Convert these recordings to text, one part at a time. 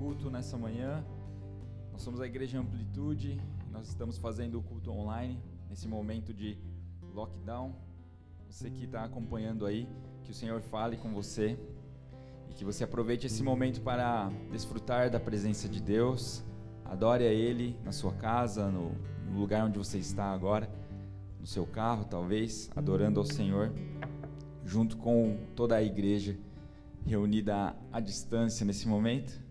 culto nessa manhã. Nós somos a Igreja Amplitude, nós estamos fazendo o culto online nesse momento de lockdown. Você que está acompanhando aí, que o Senhor fale com você e que você aproveite esse momento para desfrutar da presença de Deus. Adore a Ele na sua casa, no, no lugar onde você está agora, no seu carro talvez, adorando ao Senhor, junto com toda a igreja reunida à distância nesse momento.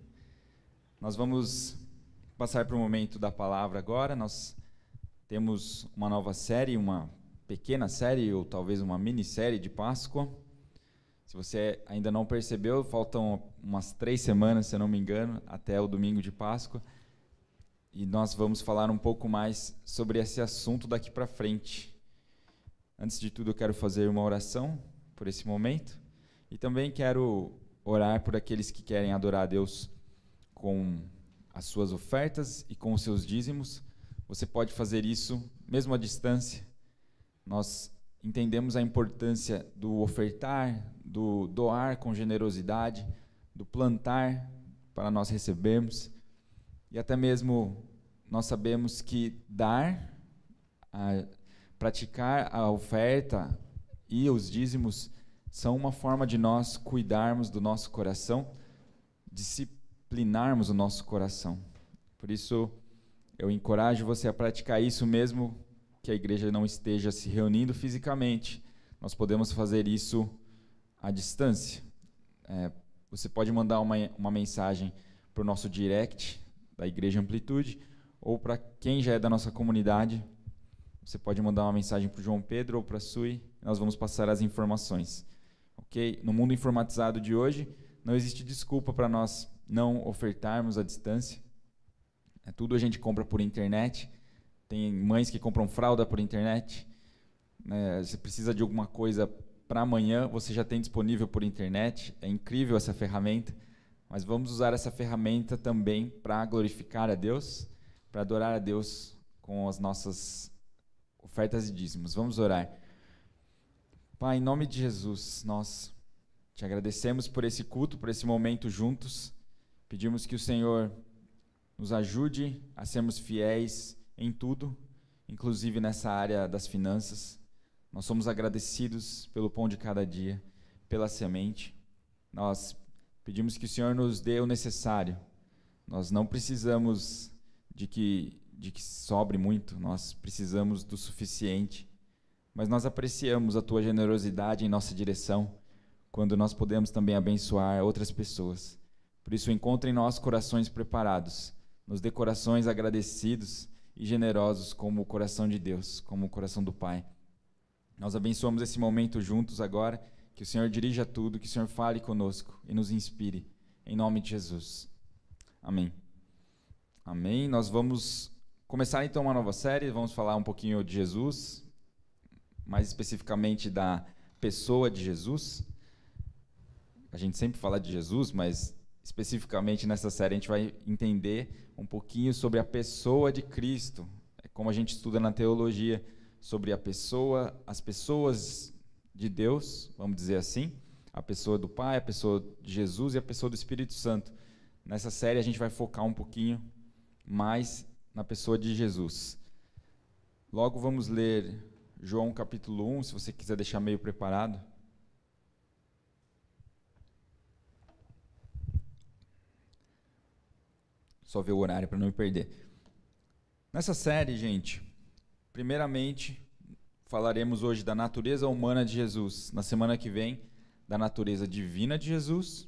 Nós vamos passar para o momento da palavra agora. Nós temos uma nova série, uma pequena série ou talvez uma minissérie de Páscoa. Se você ainda não percebeu, faltam umas três semanas, se eu não me engano, até o domingo de Páscoa. E nós vamos falar um pouco mais sobre esse assunto daqui para frente. Antes de tudo, eu quero fazer uma oração por esse momento. E também quero orar por aqueles que querem adorar a Deus com as suas ofertas e com os seus dízimos. Você pode fazer isso mesmo à distância. Nós entendemos a importância do ofertar, do doar com generosidade, do plantar para nós recebermos. E até mesmo nós sabemos que dar, a, praticar a oferta e os dízimos são uma forma de nós cuidarmos do nosso coração, disciplinarmos o nosso coração. Por isso, eu encorajo você a praticar isso mesmo que a igreja não esteja se reunindo fisicamente. Nós podemos fazer isso à distância. É, você pode mandar uma, uma mensagem para o nosso direct da Igreja Amplitude ou para quem já é da nossa comunidade. Você pode mandar uma mensagem para o João Pedro ou para a Sui. Nós vamos passar as informações ok? No mundo informatizado de hoje, não existe desculpa para nós não ofertarmos à distância. É, tudo a gente compra por internet. Tem mães que compram fralda por internet. É, você precisa de alguma coisa para amanhã, você já tem disponível por internet. É incrível essa ferramenta. Mas vamos usar essa ferramenta também para glorificar a Deus, para adorar a Deus com as nossas ofertas e dízimos. Vamos orar. Pai, em nome de Jesus, nós te agradecemos por esse culto, por esse momento juntos. Pedimos que o Senhor nos ajude a sermos fiéis em tudo, inclusive nessa área das finanças. Nós somos agradecidos pelo pão de cada dia, pela semente. Nós pedimos que o Senhor nos dê o necessário. Nós não precisamos de que, de que sobre muito, nós precisamos do suficiente mas nós apreciamos a tua generosidade em nossa direção, quando nós podemos também abençoar outras pessoas. Por isso, encontre em nós corações preparados, nos dê corações agradecidos e generosos como o coração de Deus, como o coração do Pai. Nós abençoamos esse momento juntos agora, que o Senhor dirija tudo, que o Senhor fale conosco e nos inspire, em nome de Jesus. Amém. Amém. Nós vamos começar então uma nova série, vamos falar um pouquinho de Jesus, mais especificamente da pessoa de Jesus. A gente sempre fala de Jesus, mas especificamente nessa série a gente vai entender um pouquinho sobre a pessoa de Cristo. É como a gente estuda na teologia sobre a pessoa, as pessoas de Deus, vamos dizer assim, a pessoa do Pai, a pessoa de Jesus e a pessoa do Espírito Santo. Nessa série a gente vai focar um pouquinho mais na pessoa de Jesus. Logo vamos ler João capítulo 1, se você quiser deixar meio preparado. Só ver o horário para não me perder. Nessa série, gente, primeiramente falaremos hoje da natureza humana de Jesus. Na semana que vem, da natureza divina de Jesus.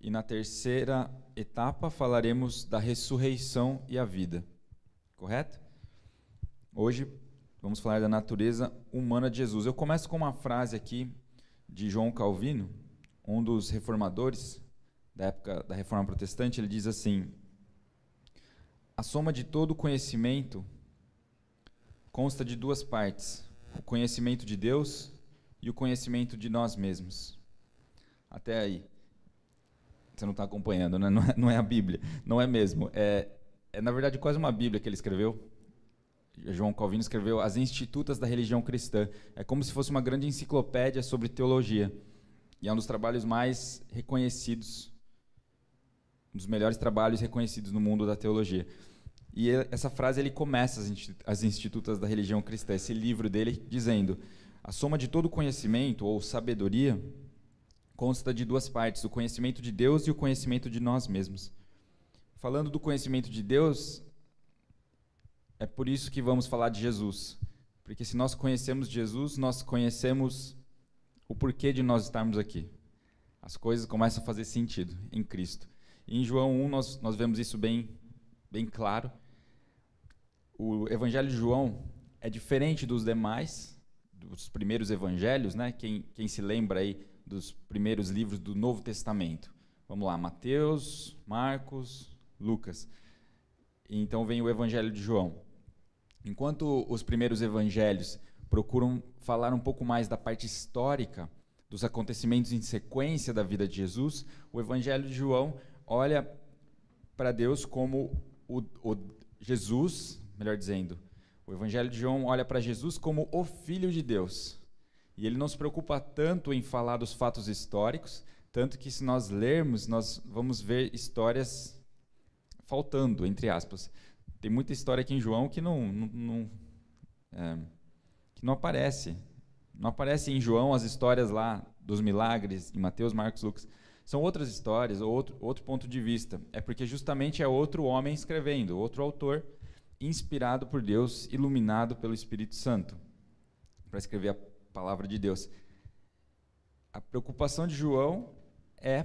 E na terceira etapa falaremos da ressurreição e a vida. Correto? Hoje Vamos falar da natureza humana de Jesus. Eu começo com uma frase aqui de João Calvino, um dos reformadores da época da Reforma Protestante. Ele diz assim: A soma de todo conhecimento consta de duas partes: o conhecimento de Deus e o conhecimento de nós mesmos. Até aí. Você não está acompanhando, né? não, é, não é a Bíblia, não é mesmo. É, é, na verdade, quase uma Bíblia que ele escreveu. João Calvino escreveu As Institutas da Religião Cristã. É como se fosse uma grande enciclopédia sobre teologia. E é um dos trabalhos mais reconhecidos um dos melhores trabalhos reconhecidos no mundo da teologia. E essa frase ele começa as institutas da religião cristã, esse livro dele dizendo: a soma de todo conhecimento ou sabedoria consta de duas partes, o conhecimento de Deus e o conhecimento de nós mesmos. Falando do conhecimento de Deus, é por isso que vamos falar de Jesus. Porque se nós conhecemos Jesus, nós conhecemos o porquê de nós estarmos aqui. As coisas começam a fazer sentido em Cristo. Em João 1 nós, nós vemos isso bem, bem claro. O Evangelho de João é diferente dos demais, dos primeiros evangelhos, né? Quem, quem se lembra aí dos primeiros livros do Novo Testamento? Vamos lá, Mateus, Marcos, Lucas. Então vem o Evangelho de João. Enquanto os primeiros evangelhos procuram falar um pouco mais da parte histórica dos acontecimentos em sequência da vida de Jesus, o Evangelho de João olha para Deus como o, o, Jesus, melhor dizendo, o Evangelho de João olha para Jesus como o Filho de Deus. E ele não se preocupa tanto em falar dos fatos históricos, tanto que se nós lermos, nós vamos ver histórias faltando, entre aspas. Tem muita história aqui em João que não, não, não é, que não aparece. Não aparece em João as histórias lá dos milagres, em Mateus, Marcos, Lucas. São outras histórias, outro, outro ponto de vista. É porque justamente é outro homem escrevendo, outro autor, inspirado por Deus, iluminado pelo Espírito Santo, para escrever a palavra de Deus. A preocupação de João é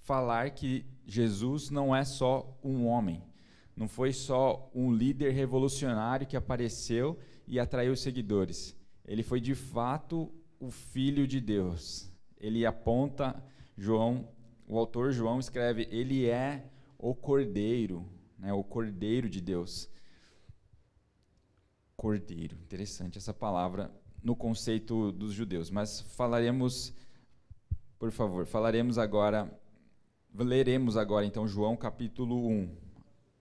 falar que Jesus não é só um homem, não foi só um líder revolucionário que apareceu e atraiu seguidores. Ele foi de fato o filho de Deus. Ele aponta João, o autor João escreve, ele é o cordeiro, né, o cordeiro de Deus. Cordeiro, interessante essa palavra no conceito dos judeus, mas falaremos, por favor, falaremos agora Leremos agora então João capítulo 1,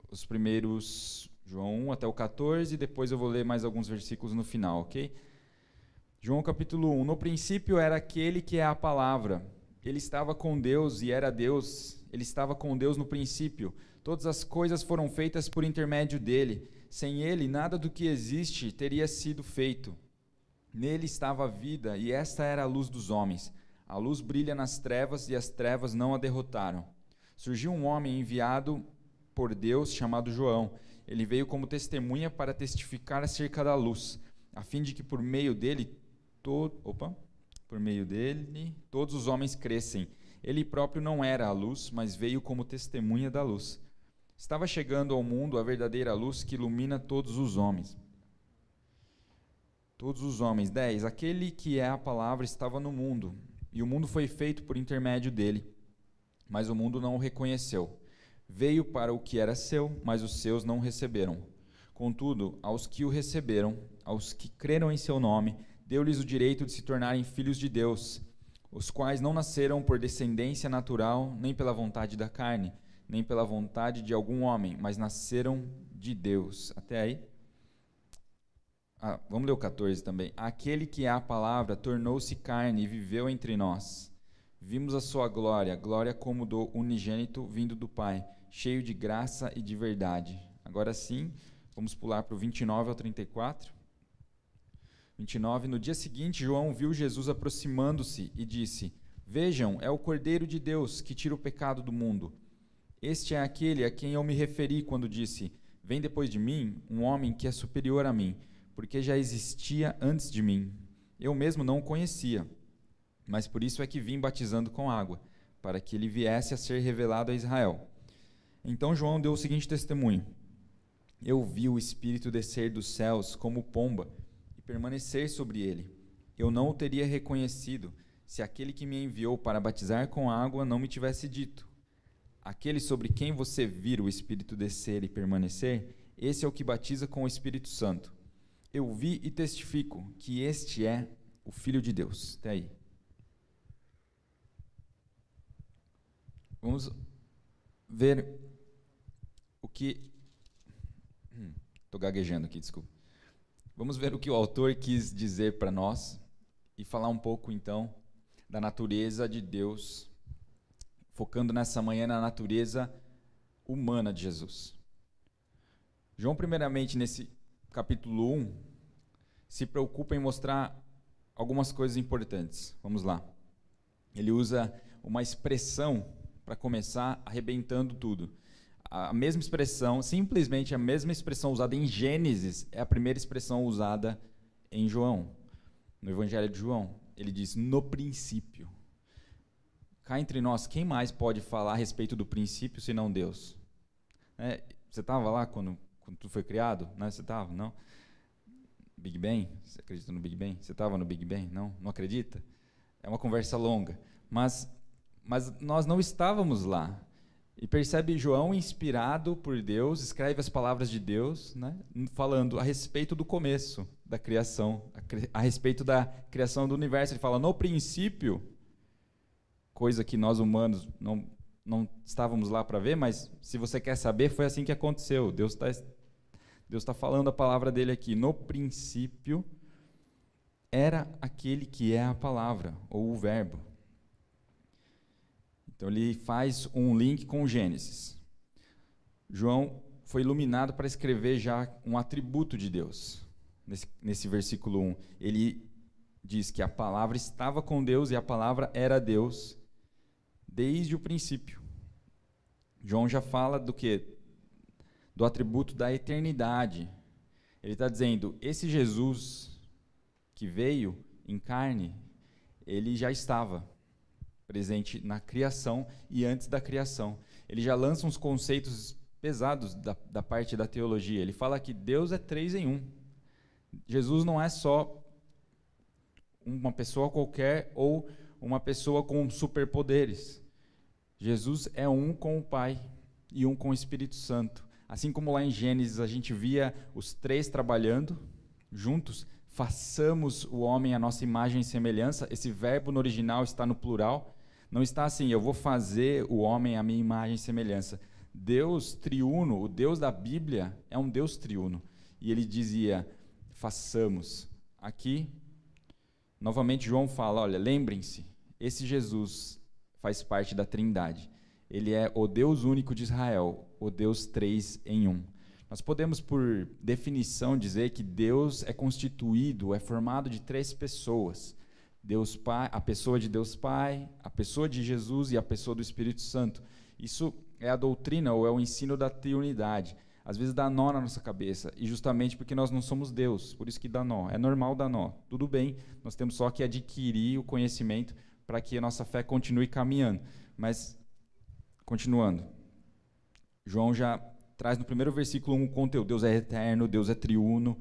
os primeiros João 1 até o 14, e depois eu vou ler mais alguns versículos no final, ok? João capítulo 1. No princípio era aquele que é a palavra. Ele estava com Deus e era Deus. Ele estava com Deus no princípio. Todas as coisas foram feitas por intermédio dele. Sem ele, nada do que existe teria sido feito. Nele estava a vida, e esta era a luz dos homens. A luz brilha nas trevas e as trevas não a derrotaram. Surgiu um homem enviado por Deus chamado João. Ele veio como testemunha para testificar acerca da luz, a fim de que por meio dele todo, opa, por meio dele todos os homens crescem. Ele próprio não era a luz, mas veio como testemunha da luz. Estava chegando ao mundo a verdadeira luz que ilumina todos os homens. Todos os homens. 10. Aquele que é a palavra estava no mundo e o mundo foi feito por intermédio dele, mas o mundo não o reconheceu. Veio para o que era seu, mas os seus não receberam. Contudo, aos que o receberam, aos que creram em seu nome, deu-lhes o direito de se tornarem filhos de Deus, os quais não nasceram por descendência natural, nem pela vontade da carne, nem pela vontade de algum homem, mas nasceram de Deus. Até aí? Ah, vamos ler o 14 também. Aquele que é a palavra tornou-se carne e viveu entre nós. Vimos a sua glória, glória como do unigênito vindo do Pai, cheio de graça e de verdade. Agora sim, vamos pular para o 29 ao 34. 29. No dia seguinte, João viu Jesus aproximando-se e disse: Vejam, é o Cordeiro de Deus que tira o pecado do mundo. Este é aquele a quem eu me referi quando disse: Vem depois de mim um homem que é superior a mim porque já existia antes de mim. Eu mesmo não o conhecia, mas por isso é que vim batizando com água, para que ele viesse a ser revelado a Israel. Então João deu o seguinte testemunho: Eu vi o Espírito descer dos céus como pomba permanecer sobre ele. Eu não o teria reconhecido se aquele que me enviou para batizar com água não me tivesse dito: Aquele sobre quem você vir o Espírito descer e permanecer, esse é o que batiza com o Espírito Santo. Eu vi e testifico que este é o Filho de Deus. Até aí. Vamos ver o que. Estou hum, gaguejando aqui, desculpa. Vamos ver o que o autor quis dizer para nós e falar um pouco, então, da natureza de Deus, focando nessa manhã na natureza humana de Jesus. João, primeiramente, nesse capítulo 1, se preocupa em mostrar algumas coisas importantes. Vamos lá. Ele usa uma expressão para começar arrebentando tudo. A mesma expressão, simplesmente a mesma expressão usada em Gênesis, é a primeira expressão usada em João, no Evangelho de João. Ele diz: no princípio. Cá entre nós, quem mais pode falar a respeito do princípio senão Deus? É, você estava lá quando, quando tu foi criado? Né? Você estava? Não? Big Bang? Você acredita no Big Bang? Você estava no Big Bang? Não? Não acredita? É uma conversa longa. Mas, mas nós não estávamos lá. E percebe João, inspirado por Deus, escreve as palavras de Deus, né, falando a respeito do começo da criação, a, a respeito da criação do universo. Ele fala, no princípio, coisa que nós humanos não, não estávamos lá para ver, mas se você quer saber, foi assim que aconteceu. Deus está Deus tá falando a palavra dele aqui. No princípio, era aquele que é a palavra, ou o verbo. Então ele faz um link com Gênesis. João foi iluminado para escrever já um atributo de Deus. Nesse, nesse versículo 1, ele diz que a palavra estava com Deus e a palavra era Deus desde o princípio. João já fala do que? Do atributo da eternidade. Ele está dizendo: esse Jesus que veio em carne, ele já estava presente na criação e antes da criação. Ele já lança uns conceitos pesados da, da parte da teologia. Ele fala que Deus é três em um. Jesus não é só uma pessoa qualquer ou uma pessoa com superpoderes. Jesus é um com o Pai e um com o Espírito Santo. Assim como lá em Gênesis a gente via os três trabalhando juntos, façamos o homem a nossa imagem e semelhança. Esse verbo no original está no plural. Não está assim, eu vou fazer o homem a minha imagem e semelhança. Deus triuno, o Deus da Bíblia, é um Deus triuno. E ele dizia: façamos. Aqui, novamente, João fala: olha, lembrem-se, esse Jesus faz parte da Trindade. Ele é o Deus único de Israel, o Deus três em um. Nós podemos, por definição, dizer que Deus é constituído, é formado de três pessoas. Deus Pai, a pessoa de Deus Pai, a pessoa de Jesus e a pessoa do Espírito Santo. Isso é a doutrina ou é o ensino da triunidade. Às vezes dá nó na nossa cabeça, e justamente porque nós não somos Deus, por isso que dá nó. É normal dar nó. Tudo bem, nós temos só que adquirir o conhecimento para que a nossa fé continue caminhando. Mas, continuando, João já traz no primeiro versículo um conteúdo: Deus é eterno, Deus é triuno.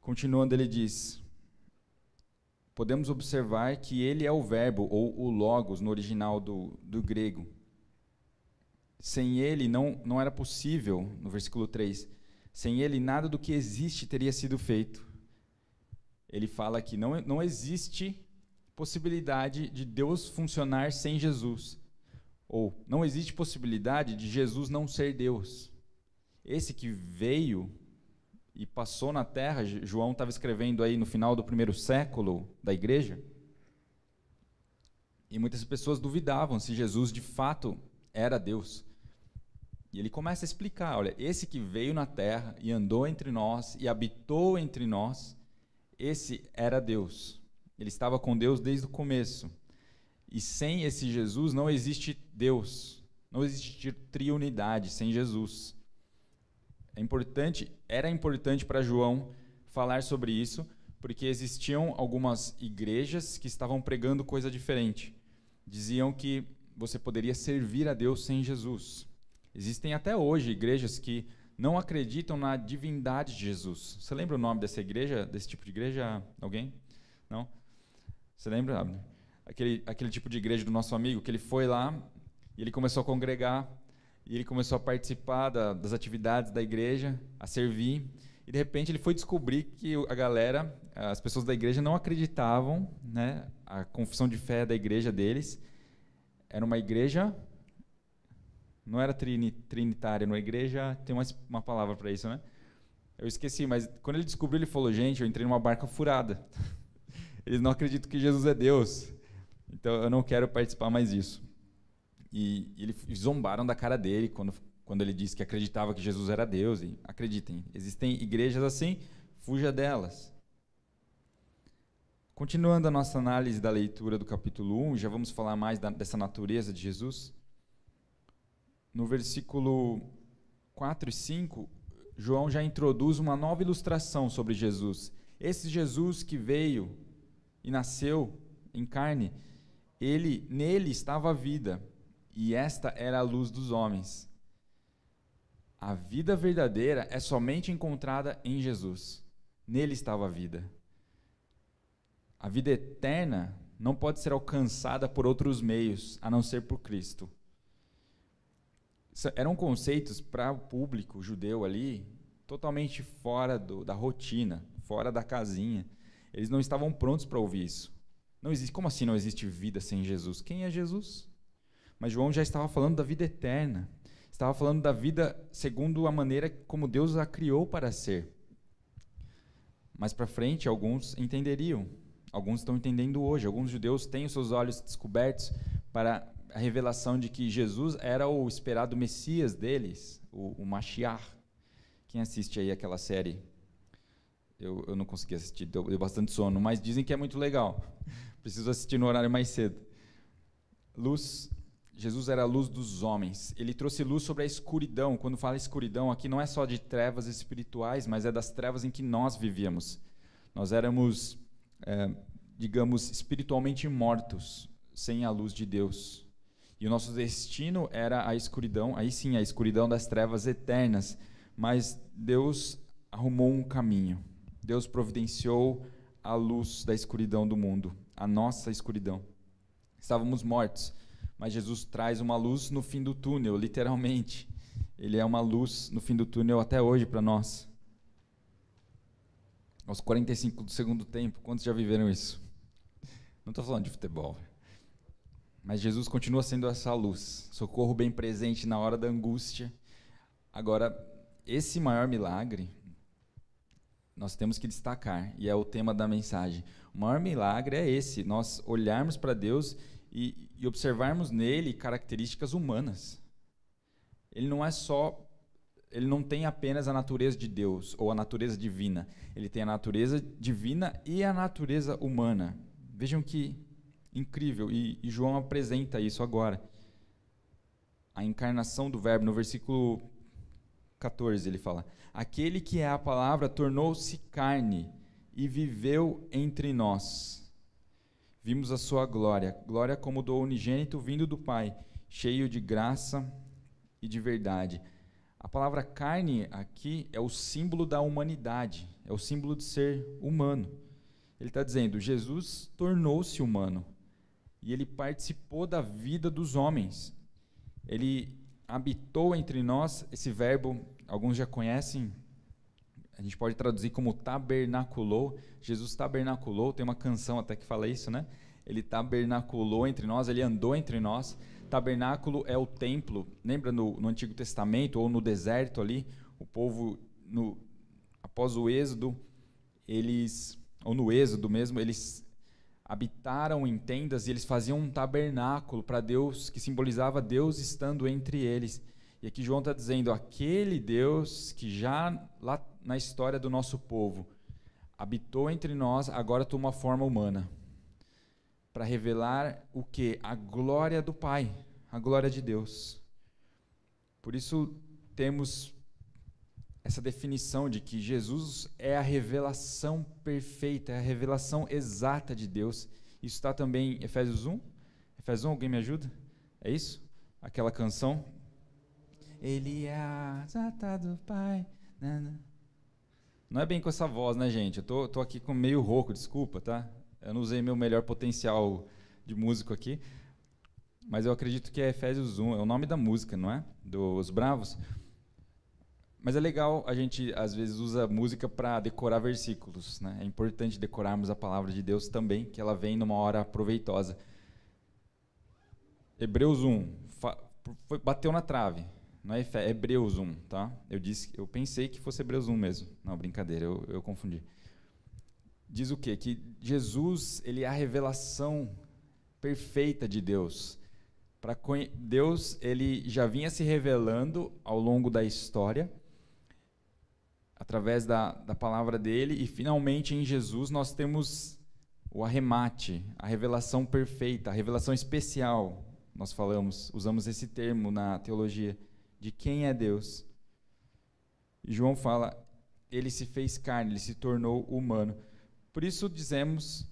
Continuando, ele diz: podemos observar que ele é o verbo, ou o logos, no original do, do grego. Sem ele não, não era possível, no versículo 3, sem ele nada do que existe teria sido feito. Ele fala que não, não existe possibilidade de Deus funcionar sem Jesus. Ou não existe possibilidade de Jesus não ser Deus. Esse que veio e passou na terra, João estava escrevendo aí no final do primeiro século da igreja, e muitas pessoas duvidavam se Jesus de fato era Deus. E ele começa a explicar: olha, esse que veio na terra e andou entre nós e habitou entre nós, esse era Deus. Ele estava com Deus desde o começo. E sem esse Jesus não existe Deus, não existe triunidade sem Jesus. É importante, era importante para João falar sobre isso, porque existiam algumas igrejas que estavam pregando coisa diferente. Diziam que você poderia servir a Deus sem Jesus. Existem até hoje igrejas que não acreditam na divindade de Jesus. Você lembra o nome dessa igreja, desse tipo de igreja? Alguém? Não? Você lembra? Aquele, aquele tipo de igreja do nosso amigo, que ele foi lá e ele começou a congregar e ele começou a participar da, das atividades da igreja, a servir. E de repente ele foi descobrir que a galera, as pessoas da igreja não acreditavam, né? A confissão de fé da igreja deles era uma igreja não era trinitária, uma igreja tem uma, uma palavra para isso, né? Eu esqueci, mas quando ele descobriu, ele falou: "Gente, eu entrei numa barca furada. Eles não acreditam que Jesus é Deus. Então eu não quero participar mais disso." E, e, ele, e zombaram da cara dele quando, quando ele disse que acreditava que Jesus era Deus. E acreditem, existem igrejas assim, fuja delas. Continuando a nossa análise da leitura do capítulo 1, já vamos falar mais da, dessa natureza de Jesus. No versículo 4 e 5, João já introduz uma nova ilustração sobre Jesus. Esse Jesus que veio e nasceu em carne, ele nele estava a vida, e esta era a luz dos homens. A vida verdadeira é somente encontrada em Jesus. Nele estava a vida. A vida eterna não pode ser alcançada por outros meios, a não ser por Cristo. Eram conceitos para o público judeu ali, totalmente fora do, da rotina, fora da casinha. Eles não estavam prontos para ouvir isso. Não existe, como assim não existe vida sem Jesus? Quem é Jesus? Mas João já estava falando da vida eterna. Estava falando da vida segundo a maneira como Deus a criou para ser. Mais para frente, alguns entenderiam. Alguns estão entendendo hoje. Alguns judeus têm os seus olhos descobertos para a revelação de que Jesus era o esperado Messias deles, o, o Mashiach. Quem assiste aí aquela série? Eu, eu não consegui assistir, deu, deu bastante sono, mas dizem que é muito legal. Preciso assistir no horário mais cedo. Luz, Jesus era a luz dos homens. Ele trouxe luz sobre a escuridão. Quando fala escuridão, aqui não é só de trevas espirituais, mas é das trevas em que nós vivíamos. Nós éramos é, digamos, espiritualmente mortos, sem a luz de Deus. E o nosso destino era a escuridão, aí sim, a escuridão das trevas eternas. Mas Deus arrumou um caminho. Deus providenciou a luz da escuridão do mundo, a nossa escuridão. Estávamos mortos, mas Jesus traz uma luz no fim do túnel, literalmente. Ele é uma luz no fim do túnel até hoje para nós aos 45 do segundo tempo. Quantos já viveram isso? Não estou falando de futebol. Mas Jesus continua sendo essa luz, socorro bem presente na hora da angústia. Agora, esse maior milagre, nós temos que destacar, e é o tema da mensagem. O maior milagre é esse: nós olharmos para Deus e, e observarmos nele características humanas. Ele não é só ele não tem apenas a natureza de Deus ou a natureza divina. Ele tem a natureza divina e a natureza humana. Vejam que incrível. E, e João apresenta isso agora. A encarnação do Verbo, no versículo 14, ele fala: Aquele que é a palavra tornou-se carne e viveu entre nós. Vimos a sua glória, glória como do unigênito vindo do Pai, cheio de graça e de verdade. A palavra carne aqui é o símbolo da humanidade, é o símbolo de ser humano. Ele está dizendo: Jesus tornou-se humano e ele participou da vida dos homens. Ele habitou entre nós. Esse verbo, alguns já conhecem, a gente pode traduzir como tabernaculou. Jesus tabernaculou, tem uma canção até que fala isso, né? Ele tabernaculou entre nós, ele andou entre nós. Tabernáculo é o templo. Lembra no, no Antigo Testamento ou no deserto ali, o povo no, após o êxodo, eles ou no êxodo mesmo, eles habitaram em tendas e eles faziam um tabernáculo para Deus que simbolizava Deus estando entre eles. E aqui João está dizendo aquele Deus que já lá na história do nosso povo habitou entre nós, agora toma forma humana para revelar o que? A glória do Pai, a glória de Deus. Por isso temos essa definição de que Jesus é a revelação perfeita, é a revelação exata de Deus. Isso está também em Efésios 1? Efésios 1, alguém me ajuda? É isso? Aquela canção? Ele é a exata do Pai. Não é bem com essa voz, né, gente? Eu tô, tô aqui com meio rouco, desculpa, tá? Eu não usei meu melhor potencial de músico aqui, mas eu acredito que é Efésios 1, é o nome da música, não é? Dos Bravos. Mas é legal, a gente às vezes usa música para decorar versículos. Né? É importante decorarmos a palavra de Deus também, que ela vem numa hora proveitosa. Hebreus 1, foi, bateu na trave. Não é Hebreus 1, tá? Eu disse, eu pensei que fosse Hebreus 1 mesmo. Não, brincadeira, eu, eu confundi diz o quê? Que Jesus ele é a revelação perfeita de Deus. Para Deus, ele já vinha se revelando ao longo da história, através da, da palavra dele, e finalmente em Jesus nós temos o arremate, a revelação perfeita, a revelação especial. Nós falamos, usamos esse termo na teologia, de quem é Deus. João fala, ele se fez carne, ele se tornou humano. Por isso dizemos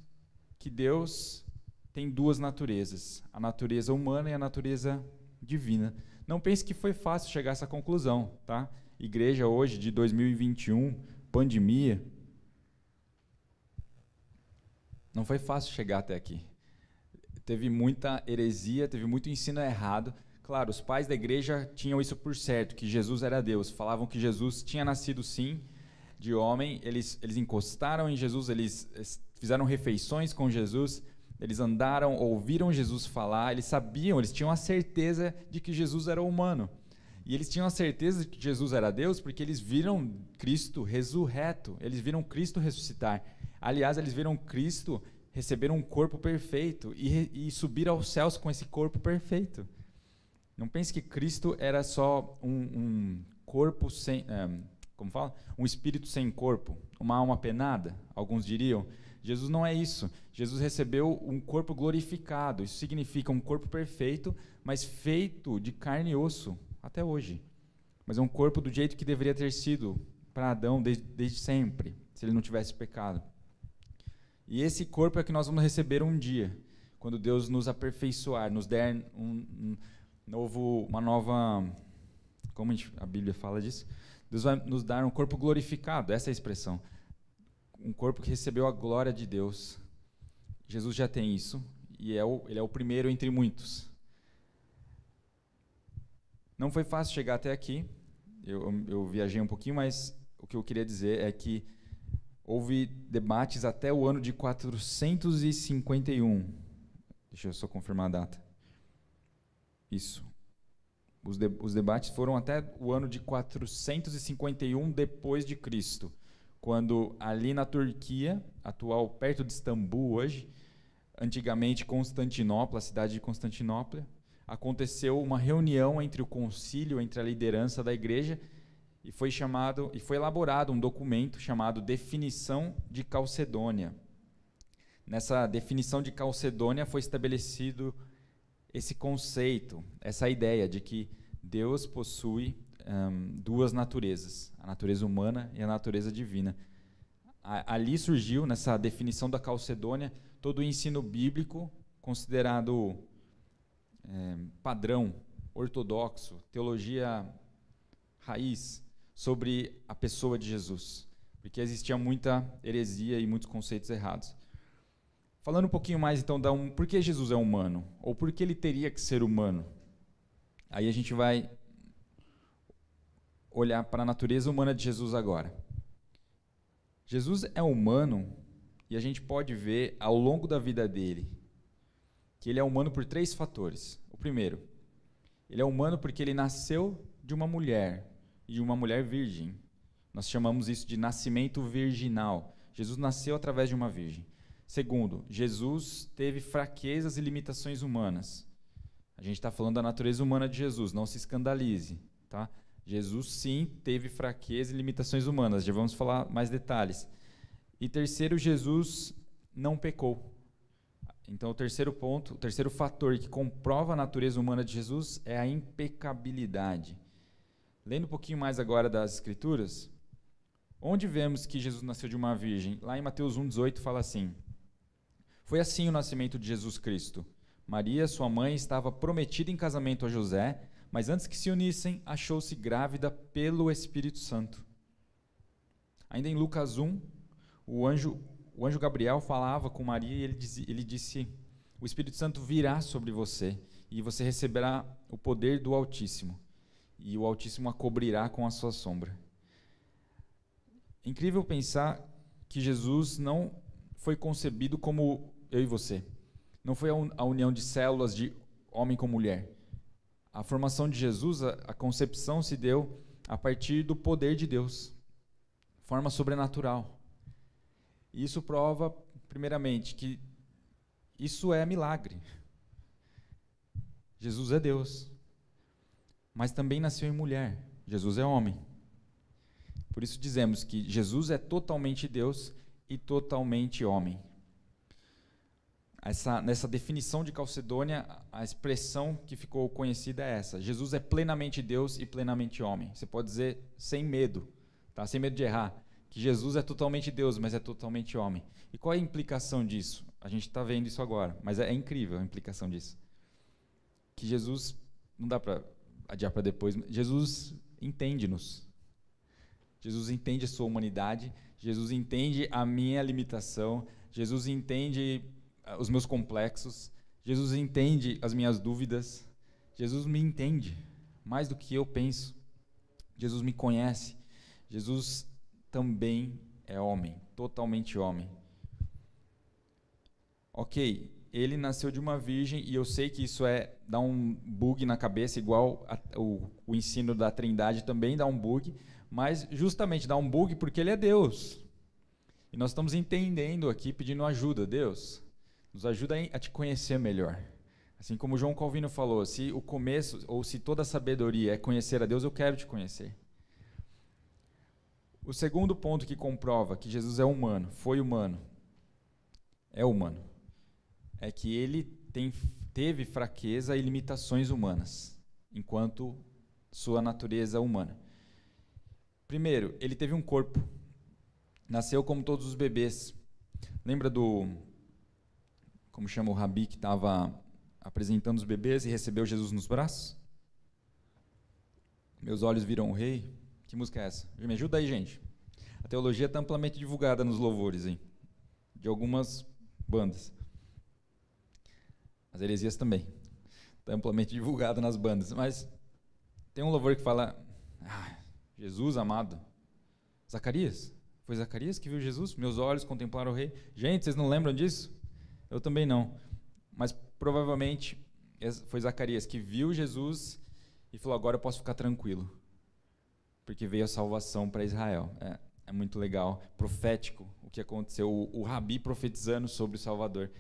que Deus tem duas naturezas, a natureza humana e a natureza divina. Não pense que foi fácil chegar a essa conclusão, tá? Igreja hoje de 2021, pandemia, não foi fácil chegar até aqui. Teve muita heresia, teve muito ensino errado. Claro, os pais da igreja tinham isso por certo, que Jesus era Deus. Falavam que Jesus tinha nascido sim de homem. Eles, eles encostaram em Jesus, eles fizeram refeições com Jesus, eles andaram, ouviram Jesus falar, eles sabiam, eles tinham a certeza de que Jesus era humano. E eles tinham a certeza de que Jesus era Deus porque eles viram Cristo ressurreto, eles viram Cristo ressuscitar. Aliás, eles viram Cristo receber um corpo perfeito e, e subir aos céus com esse corpo perfeito. Não pense que Cristo era só um, um corpo sem. Um, como fala? Um espírito sem corpo, uma alma penada, alguns diriam. Jesus não é isso. Jesus recebeu um corpo glorificado. Isso significa um corpo perfeito, mas feito de carne e osso, até hoje. Mas é um corpo do jeito que deveria ter sido para Adão desde, desde sempre, se ele não tivesse pecado. E esse corpo é que nós vamos receber um dia, quando Deus nos aperfeiçoar, nos der um, um novo, uma nova, como a, Bíblia fala disso, Deus vai nos dar um corpo glorificado, essa é a expressão, um corpo que recebeu a glória de Deus. Jesus já tem isso e é o, ele é o primeiro entre muitos. Não foi fácil chegar até aqui. Eu, eu viajei um pouquinho, mas o que eu queria dizer é que houve debates até o ano de 451. Deixa eu só confirmar a data. Isso. Os, de, os debates foram até o ano de 451 depois de Cristo, quando ali na Turquia, atual perto de Istambul hoje, antigamente Constantinopla, a cidade de Constantinopla, aconteceu uma reunião entre o concílio, entre a liderança da igreja e foi chamado e foi elaborado um documento chamado Definição de Calcedônia. Nessa definição de Calcedônia foi estabelecido esse conceito, essa ideia de que Deus possui um, duas naturezas, a natureza humana e a natureza divina. A, ali surgiu, nessa definição da Calcedônia, todo o ensino bíblico considerado é, padrão, ortodoxo, teologia raiz, sobre a pessoa de Jesus, porque existia muita heresia e muitos conceitos errados. Falando um pouquinho mais então da um, por que Jesus é humano ou por que ele teria que ser humano. Aí a gente vai olhar para a natureza humana de Jesus agora. Jesus é humano e a gente pode ver ao longo da vida dele que ele é humano por três fatores. O primeiro, ele é humano porque ele nasceu de uma mulher, e uma mulher virgem. Nós chamamos isso de nascimento virginal. Jesus nasceu através de uma virgem. Segundo, Jesus teve fraquezas e limitações humanas. A gente está falando da natureza humana de Jesus, não se escandalize. Tá? Jesus, sim, teve fraquezas e limitações humanas. Já vamos falar mais detalhes. E terceiro, Jesus não pecou. Então, o terceiro ponto, o terceiro fator que comprova a natureza humana de Jesus é a impecabilidade. Lendo um pouquinho mais agora das Escrituras, onde vemos que Jesus nasceu de uma virgem? Lá em Mateus 1,18 fala assim: Foi assim o nascimento de Jesus Cristo. Maria, sua mãe, estava prometida em casamento a José, mas antes que se unissem, achou-se grávida pelo Espírito Santo. Ainda em Lucas 1, o anjo, o anjo Gabriel falava com Maria e ele, dizia, ele disse: O Espírito Santo virá sobre você e você receberá o poder do Altíssimo e o Altíssimo a cobrirá com a sua sombra. Incrível pensar que Jesus não foi concebido como eu e você. Não foi a união de células de homem com mulher. A formação de Jesus, a, a concepção se deu a partir do poder de Deus, forma sobrenatural. E isso prova, primeiramente, que isso é milagre. Jesus é Deus, mas também nasceu em mulher. Jesus é homem. Por isso dizemos que Jesus é totalmente Deus e totalmente homem. Essa, nessa definição de Calcedônia, a expressão que ficou conhecida é essa: Jesus é plenamente Deus e plenamente homem. Você pode dizer sem medo, tá? sem medo de errar, que Jesus é totalmente Deus, mas é totalmente homem. E qual é a implicação disso? A gente está vendo isso agora, mas é, é incrível a implicação disso. Que Jesus, não dá para adiar para depois, Jesus entende-nos. Jesus entende a sua humanidade, Jesus entende a minha limitação, Jesus entende os meus complexos, Jesus entende as minhas dúvidas, Jesus me entende mais do que eu penso. Jesus me conhece. Jesus também é homem, totalmente homem. Ok, ele nasceu de uma virgem e eu sei que isso é dá um bug na cabeça, igual a, o, o ensino da Trindade também dá um bug, mas justamente dá um bug porque ele é Deus. E nós estamos entendendo aqui, pedindo ajuda, Deus, nos ajuda a te conhecer melhor. Assim como João Calvino falou, se o começo ou se toda sabedoria é conhecer a Deus, eu quero te conhecer. O segundo ponto que comprova que Jesus é humano, foi humano, é humano, é que ele tem, teve fraqueza e limitações humanas, enquanto sua natureza humana. Primeiro, ele teve um corpo. Nasceu como todos os bebês. Lembra do. Como chama o Rabi que estava apresentando os bebês e recebeu Jesus nos braços? Meus olhos viram o rei. Que música é essa? Me ajuda aí, gente. A teologia está amplamente divulgada nos louvores, hein? De algumas bandas. As heresias também. Está amplamente divulgada nas bandas. Mas tem um louvor que fala. Ah, Jesus amado. Zacarias. Foi Zacarias que viu Jesus? Meus olhos contemplaram o rei. Gente, vocês não lembram disso? Eu também não. Mas provavelmente foi Zacarias que viu Jesus e falou: agora eu posso ficar tranquilo. Porque veio a salvação para Israel. É, é, muito legal, profético o que aconteceu. O, o Rabi profetizando sobre o Salvador.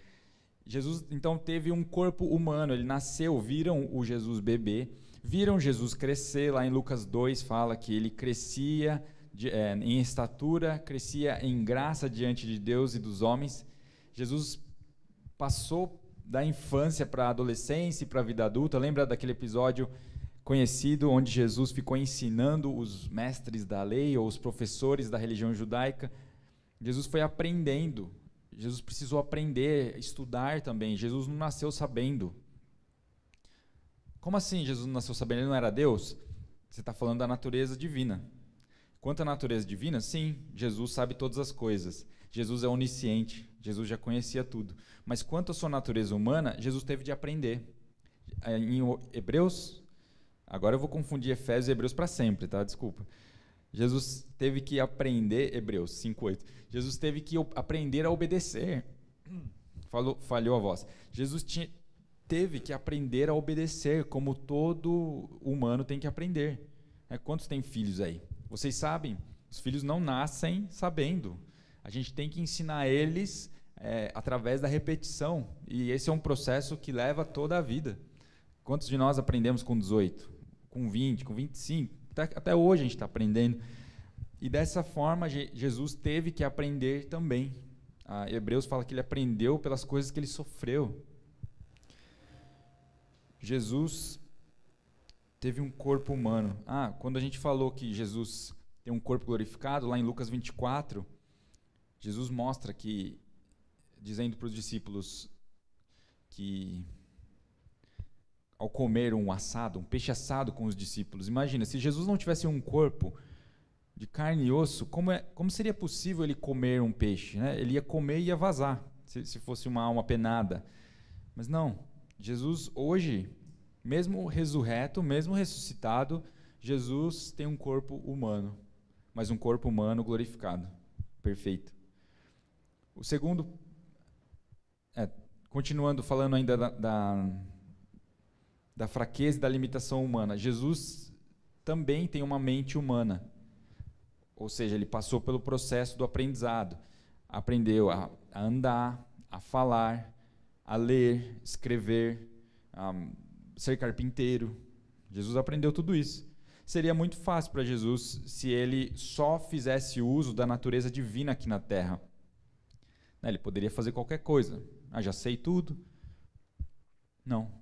Jesus então teve um corpo humano, ele nasceu, viram o Jesus bebê viram Jesus crescer, lá em Lucas 2 fala que ele crescia de, é, em estatura, crescia em graça diante de Deus e dos homens. Jesus passou da infância para a adolescência e para a vida adulta. Lembra daquele episódio conhecido onde Jesus ficou ensinando os mestres da lei ou os professores da religião judaica? Jesus foi aprendendo. Jesus precisou aprender, estudar também. Jesus não nasceu sabendo. Como assim Jesus não nasceu sabendo? Ele não era Deus? Você está falando da natureza divina. Quanto à natureza divina, sim, Jesus sabe todas as coisas. Jesus é onisciente. Jesus já conhecia tudo. Mas quanto à sua natureza humana, Jesus teve de aprender. É, em Hebreus, agora eu vou confundir Efésios e Hebreus para sempre, tá? Desculpa. Jesus teve que aprender, Hebreus 5:8. Jesus teve que aprender a obedecer. Falou, falhou a voz. Jesus tinha, teve que aprender a obedecer, como todo humano tem que aprender. É, quantos têm filhos aí? Vocês sabem, os filhos não nascem sabendo. A gente tem que ensinar eles é, através da repetição. E esse é um processo que leva toda a vida. Quantos de nós aprendemos com 18, com 20, com 25? Até, até hoje a gente está aprendendo. E dessa forma, Jesus teve que aprender também. A Hebreus fala que ele aprendeu pelas coisas que ele sofreu. Jesus teve um corpo humano. Ah, quando a gente falou que Jesus tem um corpo glorificado, lá em Lucas 24, Jesus mostra que, dizendo para os discípulos que ao comer um assado, um peixe assado com os discípulos, imagina, se Jesus não tivesse um corpo de carne e osso, como, é, como seria possível ele comer um peixe? Né? Ele ia comer e ia vazar, se, se fosse uma alma penada. Mas não, Jesus hoje, mesmo ressurreto, mesmo ressuscitado, Jesus tem um corpo humano, mas um corpo humano glorificado, perfeito. O segundo, continuando falando ainda da, da, da fraqueza e da limitação humana, Jesus também tem uma mente humana, ou seja, ele passou pelo processo do aprendizado, aprendeu a, a andar, a falar, a ler, escrever, a ser carpinteiro. Jesus aprendeu tudo isso. Seria muito fácil para Jesus se ele só fizesse uso da natureza divina aqui na terra. Né, ele poderia fazer qualquer coisa. Ah, já sei tudo. Não.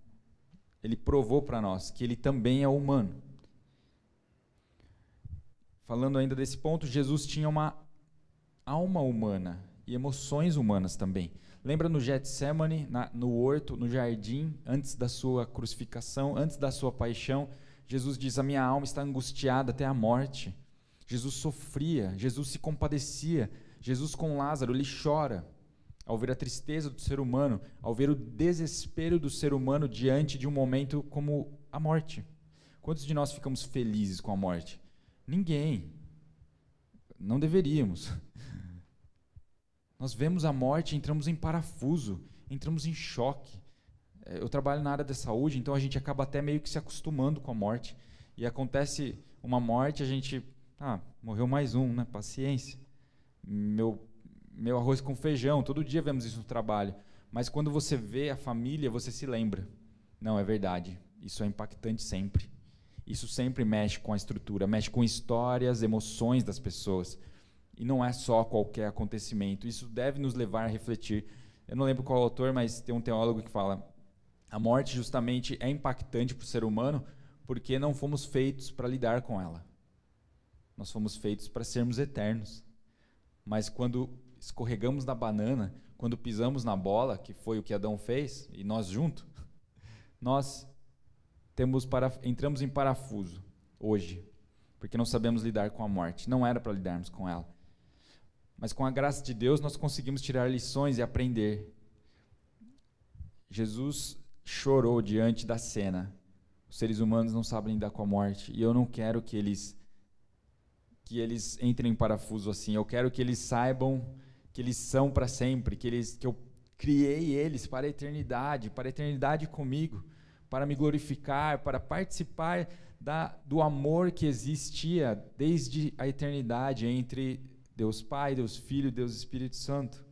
Ele provou para nós que ele também é humano. Falando ainda desse ponto, Jesus tinha uma alma humana e emoções humanas também. Lembra no Getsemane, na, no horto, no jardim, antes da sua crucificação, antes da sua paixão, Jesus diz: A minha alma está angustiada até a morte. Jesus sofria, Jesus se compadecia. Jesus com Lázaro, ele chora ao ver a tristeza do ser humano, ao ver o desespero do ser humano diante de um momento como a morte. Quantos de nós ficamos felizes com a morte? Ninguém. Não deveríamos. Nós vemos a morte, entramos em parafuso, entramos em choque. É, eu trabalho na área da saúde, então a gente acaba até meio que se acostumando com a morte. E acontece uma morte, a gente, ah, morreu mais um, né? Paciência. Meu meu arroz com feijão, todo dia vemos isso no trabalho. Mas quando você vê a família, você se lembra. Não, é verdade. Isso é impactante sempre. Isso sempre mexe com a estrutura, mexe com histórias, emoções das pessoas. E não é só qualquer acontecimento. Isso deve nos levar a refletir. Eu não lembro qual autor, mas tem um teólogo que fala: a morte justamente é impactante para o ser humano porque não fomos feitos para lidar com ela. Nós fomos feitos para sermos eternos. Mas quando escorregamos na banana, quando pisamos na bola, que foi o que Adão fez, e nós junto, nós temos para, entramos em parafuso hoje, porque não sabemos lidar com a morte. Não era para lidarmos com ela. Mas com a graça de Deus nós conseguimos tirar lições e aprender. Jesus chorou diante da cena. Os seres humanos não sabem lidar com a morte, e eu não quero que eles que eles entrem em parafuso assim. Eu quero que eles saibam que eles são para sempre, que eles que eu criei eles para a eternidade, para a eternidade comigo, para me glorificar, para participar da, do amor que existia desde a eternidade entre Deus Pai, Deus Filho, Deus Espírito Santo.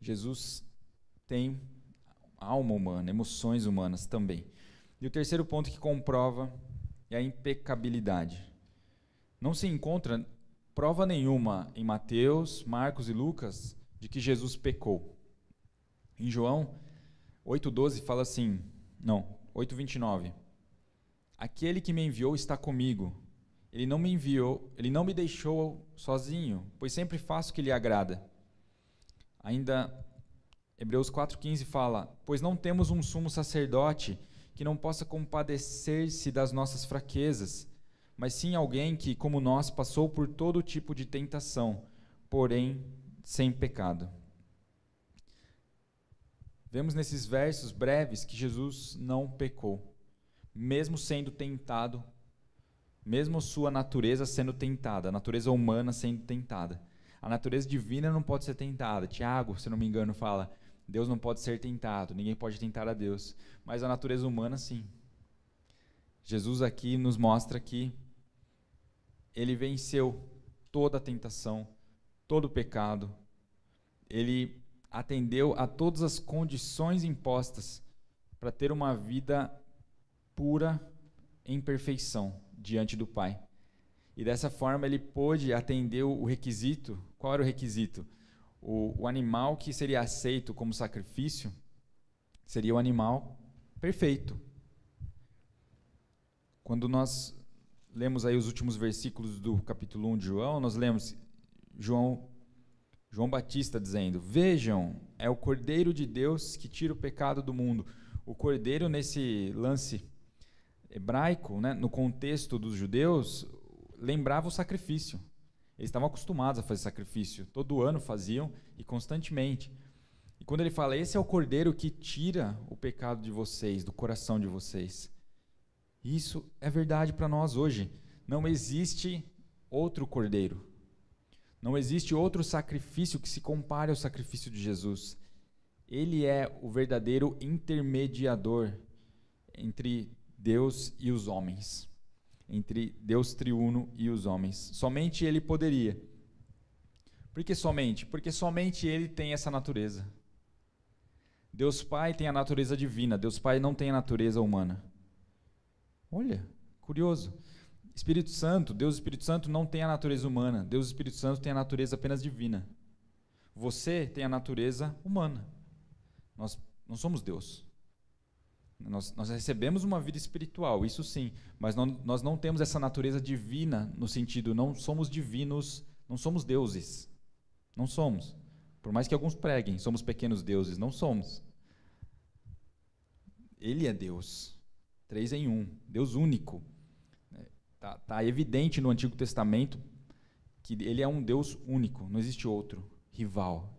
Jesus tem alma humana, emoções humanas também. E o terceiro ponto que comprova é a impecabilidade. Não se encontra prova nenhuma em Mateus, Marcos e Lucas de que Jesus pecou. Em João 8,12 fala assim, não, 8,29. Aquele que me enviou está comigo. Ele não me enviou, ele não me deixou sozinho, pois sempre faço o que lhe agrada. Ainda Hebreus 4,15 fala: Pois não temos um sumo sacerdote que não possa compadecer-se das nossas fraquezas, mas sim alguém que, como nós, passou por todo tipo de tentação, porém sem pecado. Vemos nesses versos breves que Jesus não pecou, mesmo sendo tentado, mesmo sua natureza sendo tentada, a natureza humana sendo tentada. A natureza divina não pode ser tentada. Tiago, se não me engano, fala: Deus não pode ser tentado, ninguém pode tentar a Deus, mas a natureza humana sim. Jesus aqui nos mostra que ele venceu toda a tentação, todo o pecado. Ele atendeu a todas as condições impostas para ter uma vida pura em perfeição diante do Pai. E dessa forma ele pôde atender o requisito. Qual era o requisito? O, o animal que seria aceito como sacrifício seria o animal perfeito. Quando nós lemos aí os últimos versículos do capítulo 1 de João, nós lemos João João Batista dizendo: "Vejam, é o Cordeiro de Deus que tira o pecado do mundo". O cordeiro nesse lance hebraico, né, no contexto dos judeus, lembrava o sacrifício. Eles estavam acostumados a fazer sacrifício, todo ano faziam e constantemente. E quando ele fala: "Esse é o cordeiro que tira o pecado de vocês, do coração de vocês". Isso é verdade para nós hoje. Não existe outro cordeiro. Não existe outro sacrifício que se compare ao sacrifício de Jesus. Ele é o verdadeiro intermediador entre Deus e os homens, entre Deus triuno e os homens. Somente ele poderia. Por que somente? Porque somente ele tem essa natureza. Deus Pai tem a natureza divina, Deus Pai não tem a natureza humana. Olha, curioso. Espírito Santo, Deus Espírito Santo não tem a natureza humana, Deus Espírito Santo tem a natureza apenas divina. Você tem a natureza humana. Nós não somos Deus. Nós, nós, recebemos uma vida espiritual, isso sim, mas não, nós não temos essa natureza divina no sentido, não somos divinos, não somos deuses. Não somos. Por mais que alguns preguem, somos pequenos deuses, não somos. Ele é Deus. Três em um. Deus único. Está tá evidente no Antigo Testamento que ele é um Deus único, não existe outro rival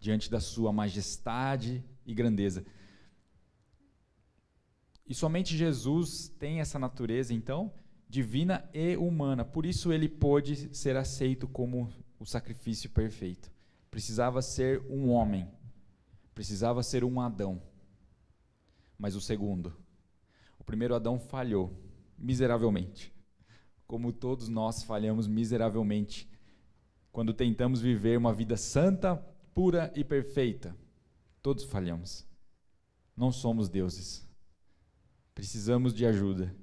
diante da sua majestade e grandeza. E somente Jesus tem essa natureza, então, divina e humana. Por isso ele pôde ser aceito como o sacrifício perfeito. Precisava ser um homem, precisava ser um Adão. Mas o segundo, o primeiro Adão falhou miseravelmente como todos nós falhamos miseravelmente quando tentamos viver uma vida santa, pura e perfeita. Todos falhamos. Não somos deuses. Precisamos de ajuda.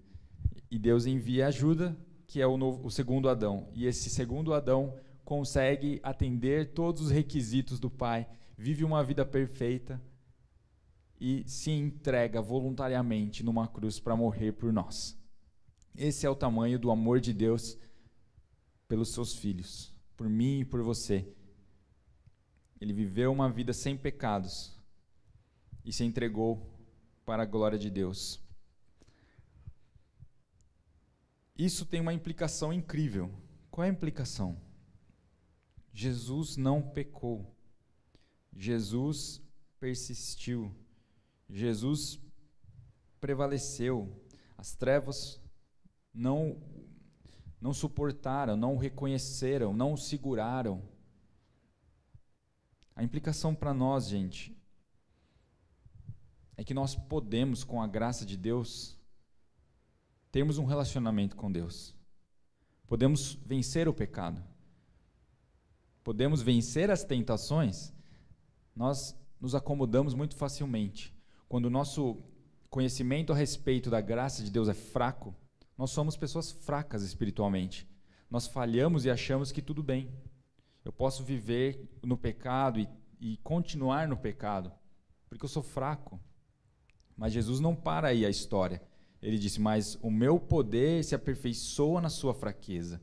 E Deus envia ajuda, que é o, novo, o segundo Adão. E esse segundo Adão consegue atender todos os requisitos do Pai, vive uma vida perfeita e se entrega voluntariamente numa cruz para morrer por nós. Esse é o tamanho do amor de Deus pelos seus filhos, por mim e por você. Ele viveu uma vida sem pecados e se entregou para a glória de Deus. Isso tem uma implicação incrível. Qual é a implicação? Jesus não pecou. Jesus persistiu. Jesus prevaleceu. As trevas não não suportaram, não reconheceram, não seguraram. A implicação para nós, gente, é que nós podemos, com a graça de Deus, termos um relacionamento com Deus. Podemos vencer o pecado. Podemos vencer as tentações. Nós nos acomodamos muito facilmente. Quando o nosso conhecimento a respeito da graça de Deus é fraco, nós somos pessoas fracas espiritualmente. Nós falhamos e achamos que tudo bem. Eu posso viver no pecado e, e continuar no pecado, porque eu sou fraco. Mas Jesus não para aí a história. Ele disse: Mas o meu poder se aperfeiçoa na sua fraqueza.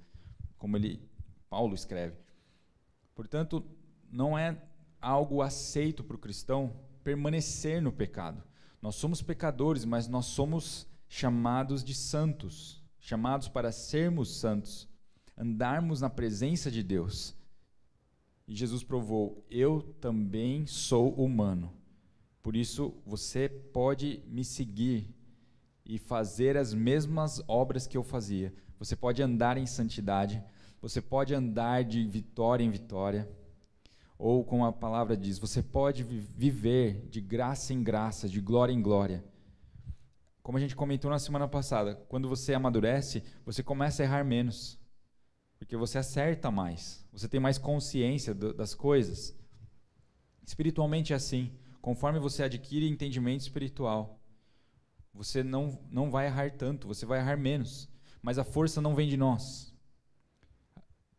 Como ele, Paulo escreve. Portanto, não é algo aceito para o cristão permanecer no pecado. Nós somos pecadores, mas nós somos chamados de santos, chamados para sermos santos, andarmos na presença de Deus. E Jesus provou: eu também sou humano. Por isso você pode me seguir e fazer as mesmas obras que eu fazia. Você pode andar em santidade, você pode andar de vitória em vitória. Ou, como a palavra diz, você pode viver de graça em graça, de glória em glória. Como a gente comentou na semana passada, quando você amadurece, você começa a errar menos. Porque você acerta mais, você tem mais consciência do, das coisas. Espiritualmente é assim. Conforme você adquire entendimento espiritual, você não, não vai errar tanto, você vai errar menos. Mas a força não vem de nós,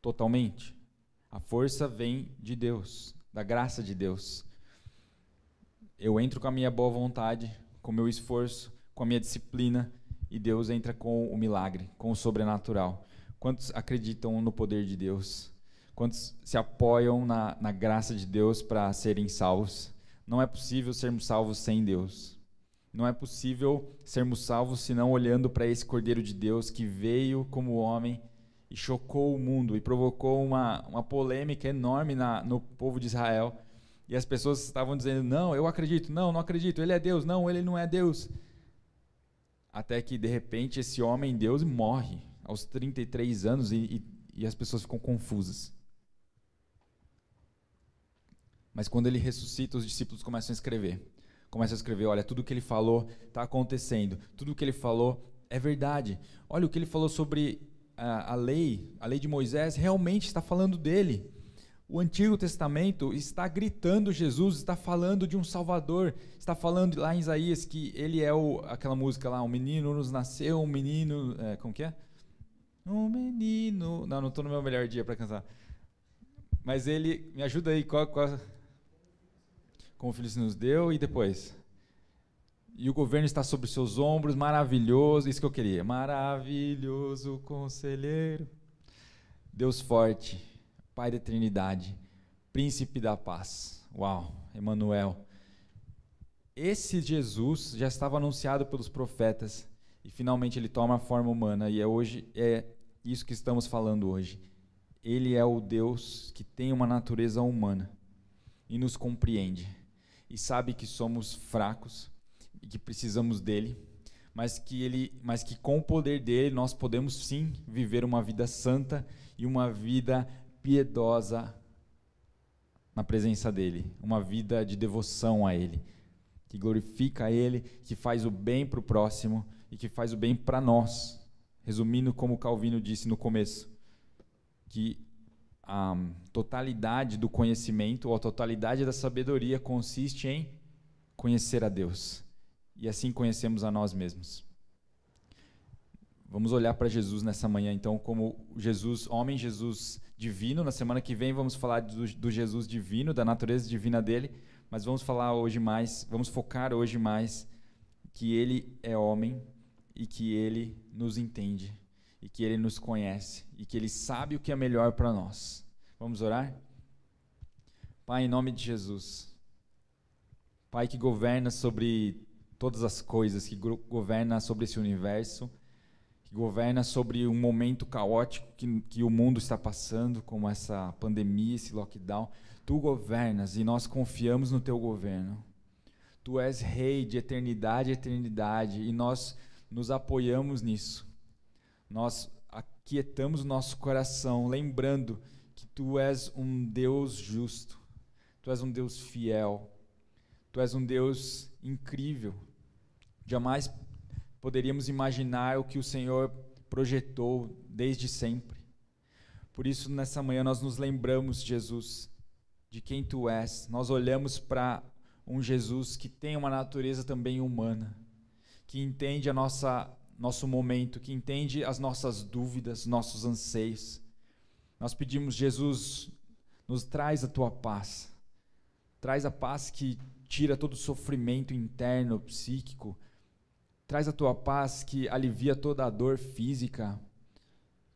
totalmente. A força vem de Deus, da graça de Deus. Eu entro com a minha boa vontade, com o meu esforço, com a minha disciplina e Deus entra com o milagre, com o sobrenatural. Quantos acreditam no poder de Deus? Quantos se apoiam na, na graça de Deus para serem salvos? Não é possível sermos salvos sem Deus. Não é possível sermos salvos senão olhando para esse Cordeiro de Deus que veio como homem e chocou o mundo e provocou uma, uma polêmica enorme na, no povo de Israel. E as pessoas estavam dizendo: Não, eu acredito, não, não acredito, ele é Deus, não, ele não é Deus até que de repente esse homem Deus morre aos 33 anos e, e, e as pessoas ficam confusas. Mas quando ele ressuscita, os discípulos começam a escrever. Começam a escrever: olha, tudo que ele falou está acontecendo, tudo que ele falou é verdade. Olha, o que ele falou sobre a, a lei, a lei de Moisés, realmente está falando dele. O Antigo Testamento está gritando Jesus, está falando de um Salvador, está falando lá em Isaías que ele é o, aquela música lá, um menino nos nasceu, um menino, é, como que é? Um menino, não, não estou no meu melhor dia para cantar. Mas ele, me ajuda aí, qual, qual, como o Filho nos deu e depois? E o governo está sobre seus ombros, maravilhoso, isso que eu queria, maravilhoso conselheiro, Deus forte, Pai da eternidade, príncipe da paz. Uau, Emanuel. Esse Jesus já estava anunciado pelos profetas e finalmente ele toma a forma humana e é hoje é isso que estamos falando hoje. Ele é o Deus que tem uma natureza humana e nos compreende e sabe que somos fracos e que precisamos dele, mas que ele, mas que com o poder dele nós podemos sim viver uma vida santa e uma vida piedosa na presença dele, uma vida de devoção a ele, que glorifica a ele, que faz o bem para o próximo e que faz o bem para nós. Resumindo, como Calvino disse no começo, que a totalidade do conhecimento, ou a totalidade da sabedoria consiste em conhecer a Deus. E assim conhecemos a nós mesmos. Vamos olhar para Jesus nessa manhã, então, como Jesus, homem Jesus divino. Na semana que vem vamos falar do, do, Jesus divino, da natureza divina dele, mas vamos falar hoje mais, vamos focar hoje mais que ele é homem e que ele nos entende e que ele nos conhece e que ele sabe o que é melhor para nós. Vamos orar? Pai, em nome de Jesus. Pai que governa sobre todas as coisas, que governa sobre esse universo que governa sobre um momento caótico que, que o mundo está passando, como essa pandemia, esse lockdown. Tu governas e nós confiamos no teu governo. Tu és rei de eternidade a eternidade e nós nos apoiamos nisso. Nós aquietamos o nosso coração, lembrando que tu és um Deus justo, tu és um Deus fiel, tu és um Deus incrível. Jamais poderíamos imaginar o que o Senhor projetou desde sempre. Por isso, nessa manhã, nós nos lembramos, Jesus, de quem tu és. Nós olhamos para um Jesus que tem uma natureza também humana, que entende a nossa nosso momento, que entende as nossas dúvidas, nossos anseios. Nós pedimos, Jesus, nos traz a tua paz. Traz a paz que tira todo o sofrimento interno, psíquico, Traz a tua paz que alivia toda a dor física,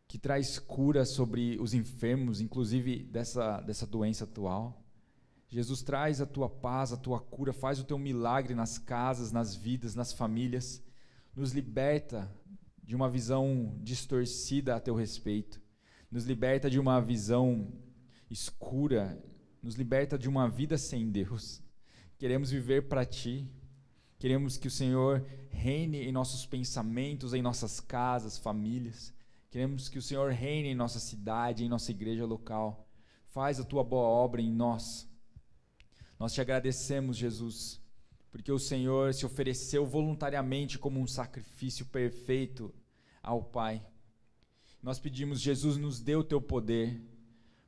que traz cura sobre os enfermos, inclusive dessa, dessa doença atual. Jesus traz a tua paz, a tua cura, faz o teu milagre nas casas, nas vidas, nas famílias. Nos liberta de uma visão distorcida a teu respeito. Nos liberta de uma visão escura. Nos liberta de uma vida sem Deus. Queremos viver para ti. Queremos que o Senhor reine em nossos pensamentos, em nossas casas, famílias. Queremos que o Senhor reine em nossa cidade, em nossa igreja local. Faz a tua boa obra em nós. Nós te agradecemos, Jesus, porque o Senhor se ofereceu voluntariamente como um sacrifício perfeito ao Pai. Nós pedimos, Jesus, nos dê o teu poder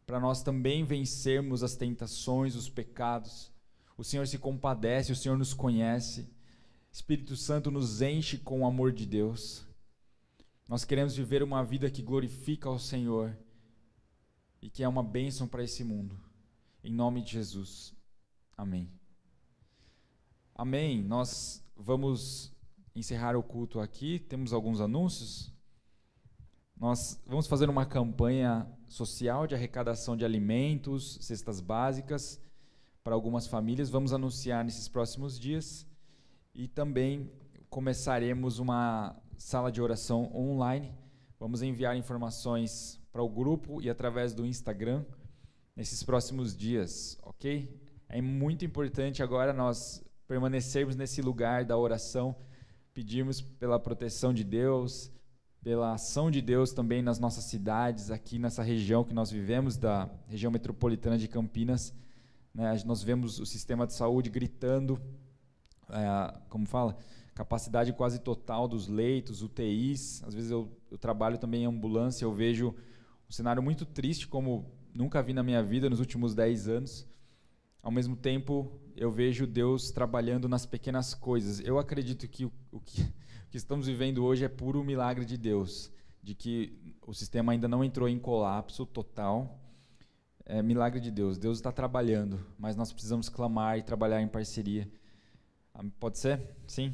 para nós também vencermos as tentações, os pecados. O Senhor se compadece, o Senhor nos conhece. Espírito Santo nos enche com o amor de Deus. Nós queremos viver uma vida que glorifica ao Senhor e que é uma bênção para esse mundo. Em nome de Jesus. Amém. Amém. Nós vamos encerrar o culto aqui. Temos alguns anúncios. Nós vamos fazer uma campanha social de arrecadação de alimentos, cestas básicas para algumas famílias. Vamos anunciar nesses próximos dias. E também começaremos uma sala de oração online. Vamos enviar informações para o grupo e através do Instagram nesses próximos dias, ok? É muito importante agora nós permanecermos nesse lugar da oração, pedirmos pela proteção de Deus, pela ação de Deus também nas nossas cidades, aqui nessa região que nós vivemos, da região metropolitana de Campinas. Né? Nós vemos o sistema de saúde gritando é, como fala, capacidade quase total dos leitos, UTIs. Às vezes eu, eu, trabalho também em ambulância, eu vejo um cenário muito triste como nunca vi na minha vida nos últimos 10 anos. Ao mesmo tempo, eu vejo Deus trabalhando nas pequenas coisas. Eu acredito que o, o que, o que estamos vivendo hoje é puro milagre de Deus, de que o sistema ainda não entrou em colapso total. É milagre de Deus. Deus está trabalhando, mas nós precisamos clamar e trabalhar em parceria. Pode ser? Sim?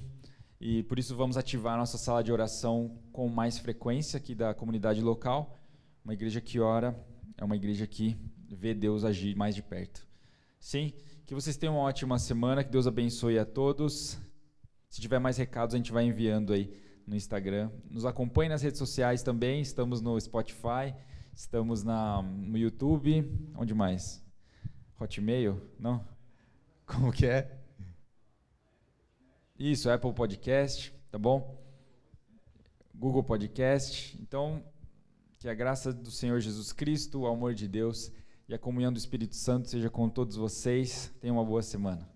E por isso vamos ativar nossa sala de oração com mais frequência aqui da comunidade local. Uma igreja que ora é uma igreja que vê Deus agir mais de perto. Sim? Que vocês tenham uma ótima semana, que Deus abençoe a todos. Se tiver mais recados, a gente vai enviando aí no Instagram. Nos acompanhe nas redes sociais também, estamos no Spotify, estamos na, no YouTube, onde mais? Hotmail? Não? Como que é? Isso, Apple Podcast, tá bom? Google Podcast. Então, que a graça do Senhor Jesus Cristo, o amor de Deus e a comunhão do Espírito Santo seja com todos vocês. Tenham uma boa semana.